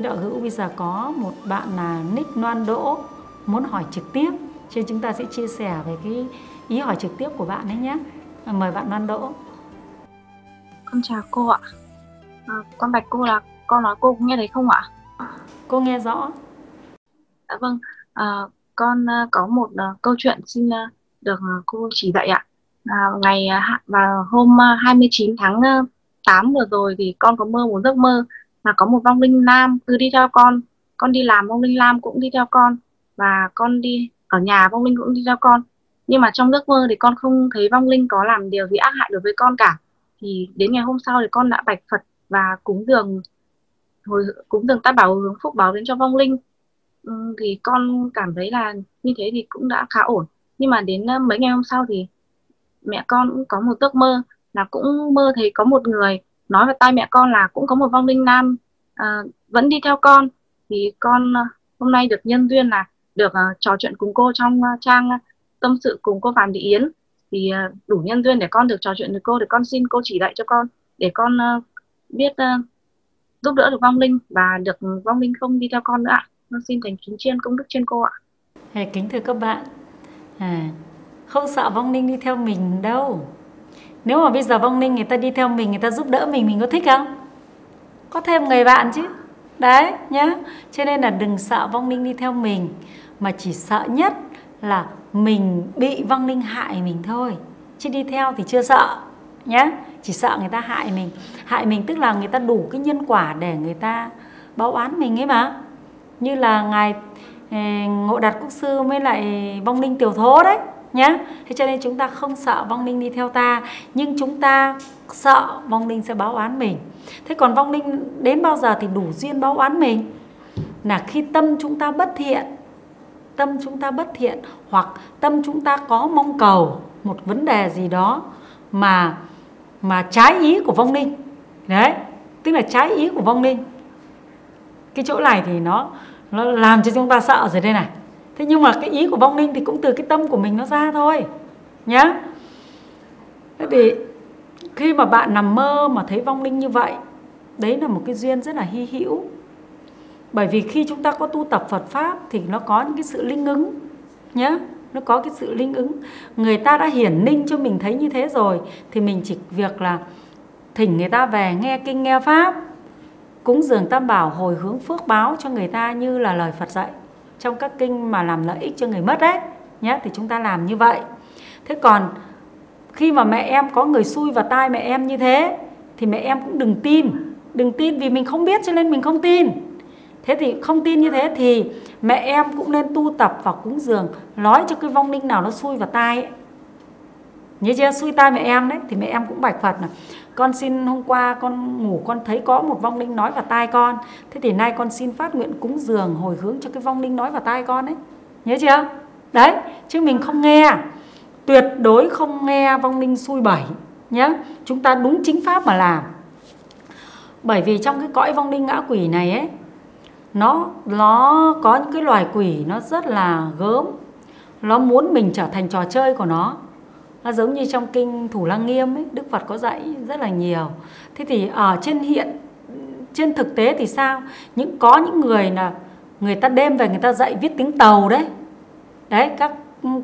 quý đạo hữu bây giờ có một bạn là nick loan đỗ muốn hỏi trực tiếp. Cho chúng ta sẽ chia sẻ về cái ý hỏi trực tiếp của bạn ấy nhé. Mời bạn loan đỗ. Con chào cô ạ. À, con bạch cô là con nói cô nghe thấy không ạ? Cô nghe rõ. Dạ vâng. À, con uh, có một uh, câu chuyện xin uh, được cô chỉ dạy ạ. À, ngày uh, vào hôm uh, 29 tháng uh, 8 vừa rồi thì con có mơ một giấc mơ là có một vong linh nam cứ đi theo con. Con đi làm vong linh nam cũng đi theo con. Và con đi ở nhà vong linh cũng đi theo con. Nhưng mà trong giấc mơ thì con không thấy vong linh có làm điều gì ác hại đối với con cả. Thì đến ngày hôm sau thì con đã bạch Phật và cúng dường hồi cúng dường ta bảo hướng phúc báo đến cho vong linh. Ừ, thì con cảm thấy là như thế thì cũng đã khá ổn. Nhưng mà đến ờ, mấy ngày hôm sau thì mẹ con cũng có một giấc mơ là cũng mơ thấy có một người nói vào tai mẹ con là cũng có một vong linh nam à, vẫn đi theo con thì con à, hôm nay được nhân duyên là được uh, trò chuyện cùng cô trong uh, trang uh, tâm sự cùng cô Phạm Thị Yến thì uh, đủ nhân duyên để con được trò chuyện với cô để con xin cô chỉ dạy cho con để con uh, biết uh, giúp đỡ được vong linh và được vong linh không đi theo con nữa ạ. Con xin thành kính chiên công đức trên cô ạ. À, kính thưa các bạn, à, không sợ vong linh đi theo mình đâu. Nếu mà bây giờ vong linh người ta đi theo mình, người ta giúp đỡ mình, mình có thích không? Có thêm người bạn chứ. Đấy nhá. Cho nên là đừng sợ vong linh đi theo mình mà chỉ sợ nhất là mình bị vong linh hại mình thôi. Chứ đi theo thì chưa sợ nhé chỉ sợ người ta hại mình hại mình tức là người ta đủ cái nhân quả để người ta báo oán mình ấy mà như là ngài ờ, ngộ đạt quốc sư mới lại vong linh tiểu thố đấy nhá. Thế cho nên chúng ta không sợ vong linh đi theo ta, nhưng chúng ta sợ vong linh sẽ báo oán mình. Thế còn vong linh đến bao giờ thì đủ duyên báo oán mình? Là khi tâm chúng ta bất thiện, tâm chúng ta bất thiện hoặc tâm chúng ta có mong cầu một vấn đề gì đó mà mà trái ý của vong linh. Đấy, tức là trái ý của vong linh. Cái chỗ này thì nó nó làm cho chúng ta sợ rồi đây này thế nhưng mà cái ý của vong linh thì cũng từ cái tâm của mình nó ra thôi nhá. Thế thì khi mà bạn nằm mơ mà thấy vong linh như vậy đấy là một cái duyên rất là hy hữu. Bởi vì khi chúng ta có tu tập Phật pháp thì nó có những cái sự linh ứng nhá, nó có cái sự linh ứng. Người ta đã hiển ninh cho mình thấy như thế rồi thì mình chỉ việc là thỉnh người ta về nghe kinh nghe pháp cúng dường tam bảo hồi hướng phước báo cho người ta như là lời Phật dạy trong các kinh mà làm lợi ích cho người mất đấy nhé thì chúng ta làm như vậy. Thế còn khi mà mẹ em có người xui vào tai mẹ em như thế, thì mẹ em cũng đừng tin. Đừng tin vì mình không biết cho nên mình không tin. Thế thì không tin như thế thì mẹ em cũng nên tu tập và cúng dường nói cho cái vong linh nào nó xui vào tai ấy nhớ chưa suy tai mẹ em đấy. Thì mẹ em cũng bạch phật là, con xin hôm qua con ngủ, con thấy có một vong linh nói vào tai con. Thế thì nay con xin phát nguyện cúng dường hồi hướng cho cái vong linh nói vào tai con ấy. Nhớ chưa? Đấy, chứ mình không nghe. Tuyệt đối không nghe vong linh xui bảy nhé chúng ta đúng chính pháp mà làm. Bởi vì trong cái cõi vong linh ngã quỷ này ấy, nó nó có những cái loài quỷ nó rất là gớm. Nó muốn mình trở thành trò chơi của nó nó giống như trong kinh thủ lăng nghiêm ấy, đức phật có dạy rất là nhiều. Thế thì ở trên hiện, trên thực tế thì sao? Những, có những người là người ta đêm về người ta dạy viết tiếng tàu đấy. Đấy, các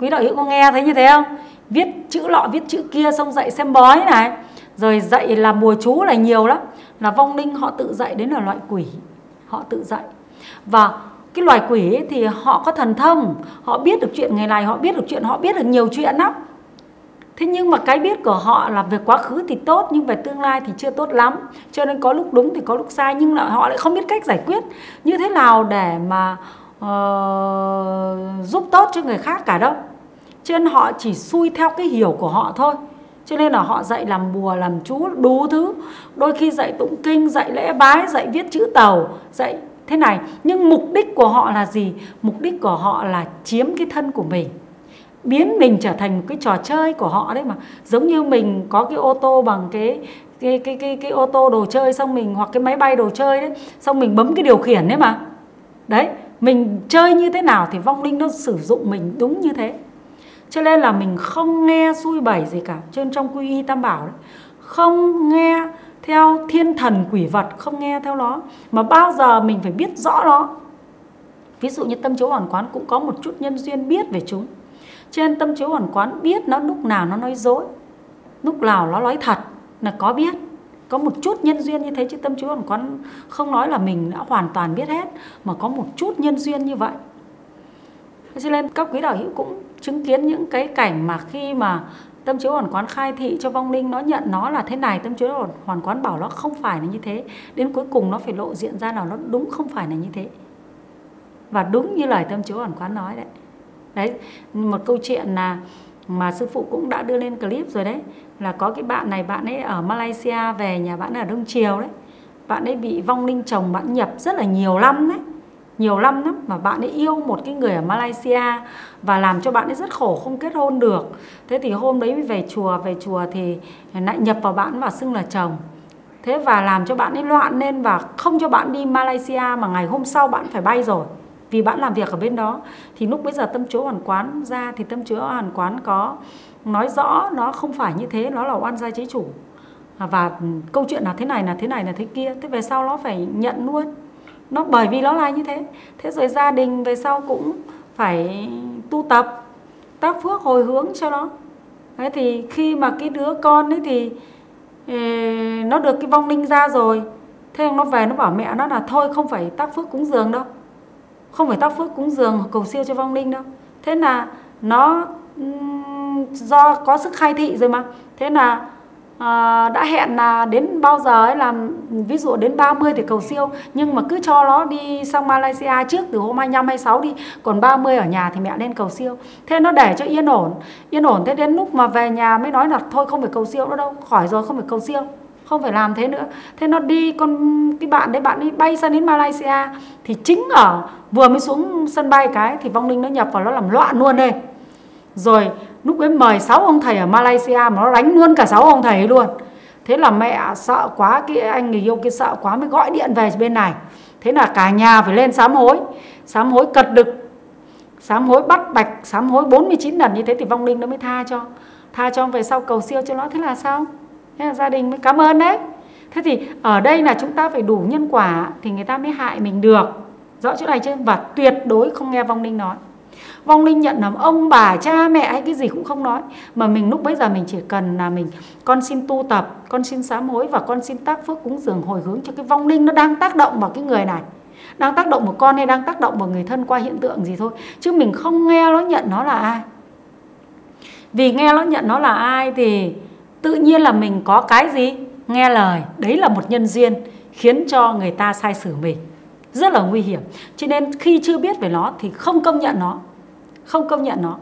quý đạo hữu có nghe thấy như thế không? Viết chữ lọ, viết chữ kia xong dạy xem bói này. Rồi dạy là mùa chú là nhiều lắm. Là vong linh họ tự dạy đến là loại quỷ, họ tự dạy. Và cái loài quỷ ấy thì họ có thần thông, họ biết được chuyện ngày này, họ biết được chuyện, họ biết được nhiều chuyện lắm thế nhưng mà cái biết của họ là về quá khứ thì tốt nhưng về tương lai thì chưa tốt lắm. Cho nên có lúc đúng thì có lúc sai nhưng lại họ lại không biết cách giải quyết. Như thế nào để mà uh, giúp tốt cho người khác cả đâu. Cho nên họ chỉ xui theo cái hiểu của họ thôi. Cho nên là họ dạy làm bùa làm chú đủ thứ. Đôi khi dạy tụng kinh dạy lễ bái dạy viết chữ tàu dạy thế này. Nhưng mục đích của họ là gì? Mục đích của họ là chiếm cái thân của mình biến mình trở thành một cái trò chơi của họ đấy mà. Giống như mình có cái ô tô bằng cái cái cái cái cái ô tô đồ chơi, xong mình, hoặc cái máy bay đồ chơi đấy, xong mình bấm cái điều khiển đấy mà. Đấy, mình chơi như thế nào thì vong linh nó sử dụng mình đúng như thế. Cho nên là mình không nghe xui bảy gì cả, trên trong quy y tam bảo đấy. Không nghe theo thiên thần quỷ vật, không nghe theo nó, mà bao giờ mình phải biết rõ nó. Ví dụ như tâm chiếu hoàn quán cũng có một chút nhân duyên biết về chúng trên tâm chiếu hoàn quán biết nó lúc nào nó nói dối. Lúc nào nó nói thật là có biết. Có một chút nhân duyên như thế chứ tâm chiếu hoàn quán không nói là mình đã hoàn toàn biết hết, mà có một chút nhân duyên như vậy. Cho nên các quý đạo hữu cũng chứng kiến những cái cảnh mà khi mà tâm chiếu hoàn quán khai thị cho vong linh, nó nhận nó là thế này, tâm chiếu hoàn quán bảo nó không phải là như thế. Đến cuối cùng nó phải lộ diện ra nào nó đúng không phải là như thế. Và đúng như lời tâm chiếu hoàn quán nói đấy đấy, một câu chuyện là mà sư phụ cũng đã đưa lên clip rồi đấy, là có cái bạn này, bạn ấy ở Malaysia về nhà bạn ở Đông Triều đấy. Bạn ấy bị vong linh chồng bạn nhập rất là nhiều năm đấy, nhiều năm lắm. Mà bạn ấy yêu một cái người ở Malaysia và làm cho bạn ấy rất khổ, không kết hôn được. Thế thì hôm đấy mới về chùa về chùa thì lại nhập vào bạn và xưng là chồng. Thế và làm cho bạn ấy loạn lên và không cho bạn đi Malaysia mà ngày hôm sau bạn phải bay rồi vì bạn làm việc ở bên đó. Thì lúc bây giờ tâm chúa hoàn quán ra thì tâm chúa hoàn quán có nói rõ nó không phải như thế, nó là oan gia chế chủ. À, và câu chuyện là thế này, là thế này, là thế kia. Thế về sau nó phải nhận luôn nó, bởi vì nó là như thế. Thế rồi gia đình về sau cũng phải tu tập, tác phước, hồi hướng cho nó. Thế thì khi mà cái đứa con ấy thì nó được cái vong linh ra rồi, thế nó về nó bảo mẹ nó là thôi, không phải tác phước cúng dường đâu không phải tác phước cúng dường cầu siêu cho vong linh đâu. Thế là nó do có sức khai thị rồi mà. Thế là à, đã hẹn là đến bao giờ ấy làm ví dụ đến 30 thì cầu siêu. Nhưng mà cứ cho nó đi sang Malaysia trước từ hôm 25 26 đi. Còn 30 ở nhà thì mẹ lên cầu siêu. Thế nó để cho yên ổn. Yên ổn thế đến lúc mà về nhà mới nói là thôi không phải cầu siêu nữa đâu. Khỏi rồi không phải cầu siêu không phải làm thế nữa. Thế nó đi con, cái bạn đấy, bạn đi bay sang đến Malaysia, thì chính ở, vừa mới xuống sân bay cái, thì vong linh nó nhập vào, nó làm loạn luôn đây. Rồi, lúc ấy mời sáu ông thầy ở Malaysia mà nó đánh luôn cả sáu ông thầy luôn. Thế là mẹ sợ quá, cái anh người yêu kia sợ quá mới gọi điện về bên này. Thế là cả nhà phải lên sám hối. Sám hối cật đực. Sám hối bắt bạch, sám hối 49 lần như thế thì vong linh nó mới tha cho. Tha cho về sau cầu siêu cho nó. Thế là sao? Thế là gia đình mới cảm ơn đấy. Thế thì ở đây là chúng ta phải đủ nhân quả thì người ta mới hại mình được. Rõ chỗ này chưa? Và tuyệt đối không nghe vong linh nói. Vong linh nhận là ông bà, cha, mẹ hay cái gì cũng không nói. Mà mình lúc bấy giờ mình chỉ cần là mình, con xin tu tập, con xin sám hối và con xin tác phước cúng dường hồi hướng cho cái vong linh nó đang tác động vào cái người này. Đang tác động vào con hay đang tác động vào người thân qua hiện tượng gì thôi. Chứ mình không nghe nó nhận nó là ai. Vì nghe nó nhận nó là ai thì tự nhiên là mình có cái gì? Nghe lời đấy là một nhân duyên khiến cho người ta sai xử mình. Rất là nguy hiểm. Cho nên khi chưa biết về nó thì không công nhận nó. Không công nhận nó.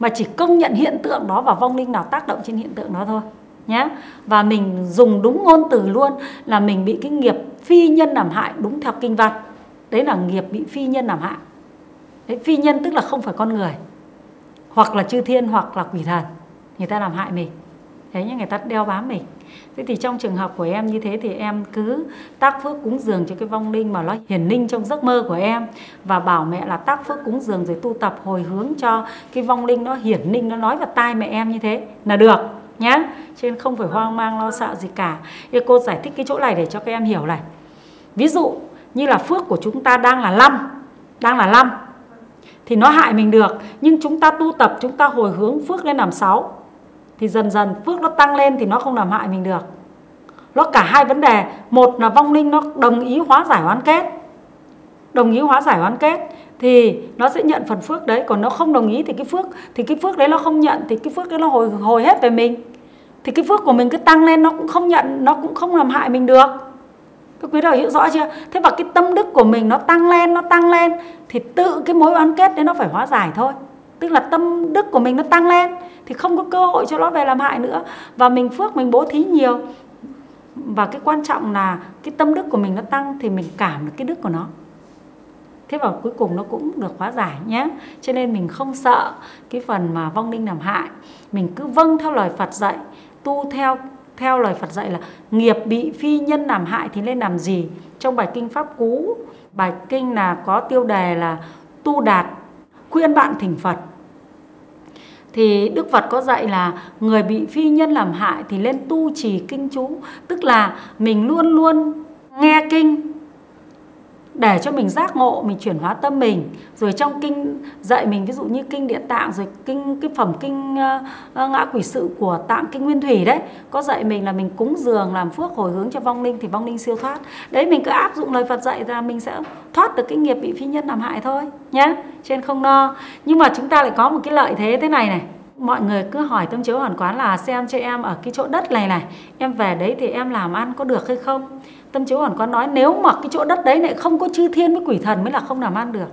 Mà chỉ công nhận hiện tượng đó và vong linh nào tác động trên hiện tượng đó thôi nhé và mình dùng đúng ngôn từ luôn là mình bị cái nghiệp phi nhân làm hại đúng theo kinh văn. Đấy là nghiệp bị phi nhân làm hại. Đấy, phi nhân tức là không phải con người. Hoặc là chư thiên hoặc là quỷ thần. Người ta làm hại mình thế nhưng người ta đeo bám mình. Thế thì trong trường hợp của em như thế thì em cứ tác phước cúng dường cho cái vong linh mà nó hiển linh trong giấc mơ của em và bảo mẹ là tác phước cúng dường rồi tu tập hồi hướng cho cái vong linh nó hiển linh, nó nói vào tai mẹ em như thế là được nhá. Cho nên không phải hoang mang, lo sợ gì cả. Thì cô giải thích cái chỗ này để cho các em hiểu này. Ví dụ như là phước của chúng ta đang là năm, đang là năm thì nó hại mình được, nhưng chúng ta tu tập, chúng ta hồi hướng phước lên làm sáu thì dần dần phước nó tăng lên thì nó không làm hại mình được. Nó cả hai vấn đề, một là vong linh nó đồng ý hóa giải oán kết. Đồng ý hóa giải oán kết thì nó sẽ nhận phần phước đấy, còn nó không đồng ý thì cái phước, thì cái phước đấy nó không nhận, thì cái phước đấy nó hồi hồi hết về mình. Thì cái phước của mình cứ tăng lên, nó cũng không nhận, nó cũng không làm hại mình được. Các quý đạo hiểu rõ chưa? Thế và cái tâm đức của mình nó tăng lên, nó tăng lên thì tự cái mối oán kết đấy nó phải hóa giải thôi tức là tâm đức của mình nó tăng lên, thì không có cơ hội cho nó về làm hại nữa. Và mình phước, mình bố thí nhiều. Và cái quan trọng là cái tâm đức của mình nó tăng thì mình cảm được cái đức của nó. Thế và cuối cùng nó cũng được hóa giải nhé. Cho nên mình không sợ cái phần mà vong linh làm hại. Mình cứ vâng theo lời phật dạy, tu theo theo lời phật dạy là nghiệp bị phi nhân làm hại thì nên làm gì? Trong bài kinh pháp cú, bài kinh là có tiêu đề là tu đạt, khuyên bạn thỉnh phật thì Đức Phật có dạy là người bị phi nhân làm hại thì lên tu trì kinh chú. Tức là mình luôn luôn nghe kinh để cho mình giác ngộ mình chuyển hóa tâm mình. Rồi trong kinh dạy mình ví dụ như kinh địa tạng rồi kinh cái phẩm kinh uh, ngã quỷ sự của tạng kinh nguyên thủy đấy có dạy mình là mình cúng dường làm phước hồi hướng cho vong linh thì vong linh siêu thoát. Đấy mình cứ áp dụng lời phật dạy là mình sẽ thoát được cái nghiệp bị phi nhân làm hại thôi nhé trên không no. Nhưng mà chúng ta lại có một cái lợi thế thế này này. Mọi người cứ hỏi tâm chiếu hoàn quán là xem cho em ở cái chỗ đất này này em về đấy thì em làm ăn có được hay không? Tâm chiếu hoàn quán nói nếu mà cái chỗ đất đấy lại không có chư thiên với quỷ thần mới là không làm ăn được.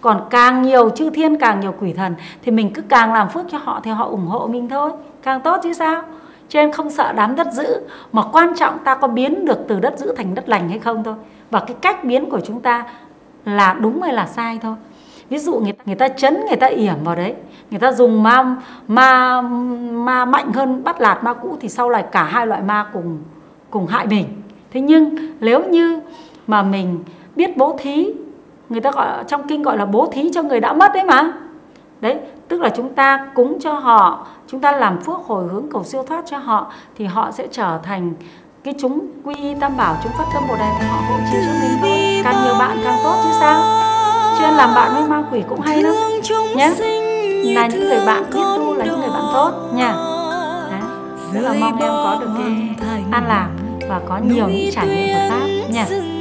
Còn càng nhiều chư thiên càng nhiều quỷ thần thì mình cứ càng làm phước cho họ thì họ ủng hộ mình thôi. Càng tốt chứ sao? Cho nên không sợ đám đất dữ mà quan trọng ta có biến được từ đất dữ thành đất lành hay không thôi. Và cái cách biến của chúng ta là đúng hay là sai thôi. Ví dụ người ta, người ta chấn người ta yểm vào đấy người ta dùng ma ma ma mạnh hơn bắt lạt ma cũ thì sau này cả hai loại ma cùng cùng hại mình thế nhưng nếu như mà mình biết bố thí người ta gọi trong kinh gọi là bố thí cho người đã mất đấy mà. Đấy tức là chúng ta cúng cho họ chúng ta làm phước hồi hướng cầu siêu thoát cho họ thì họ sẽ trở thành cái chúng quy y tam bảo chúng phát tâm bồ đề thì họ hộ trì cho mình thôi. Càng nhiều bạn càng tốt chứ sao? Cho nên làm bạn với ma quỷ cũng hay lắm. Nhé là những người bạn biết tu là những người bạn tốt nha. rất là mong em có được cái an lạc và có nhiều những trải nghiệm hợp pháp nha.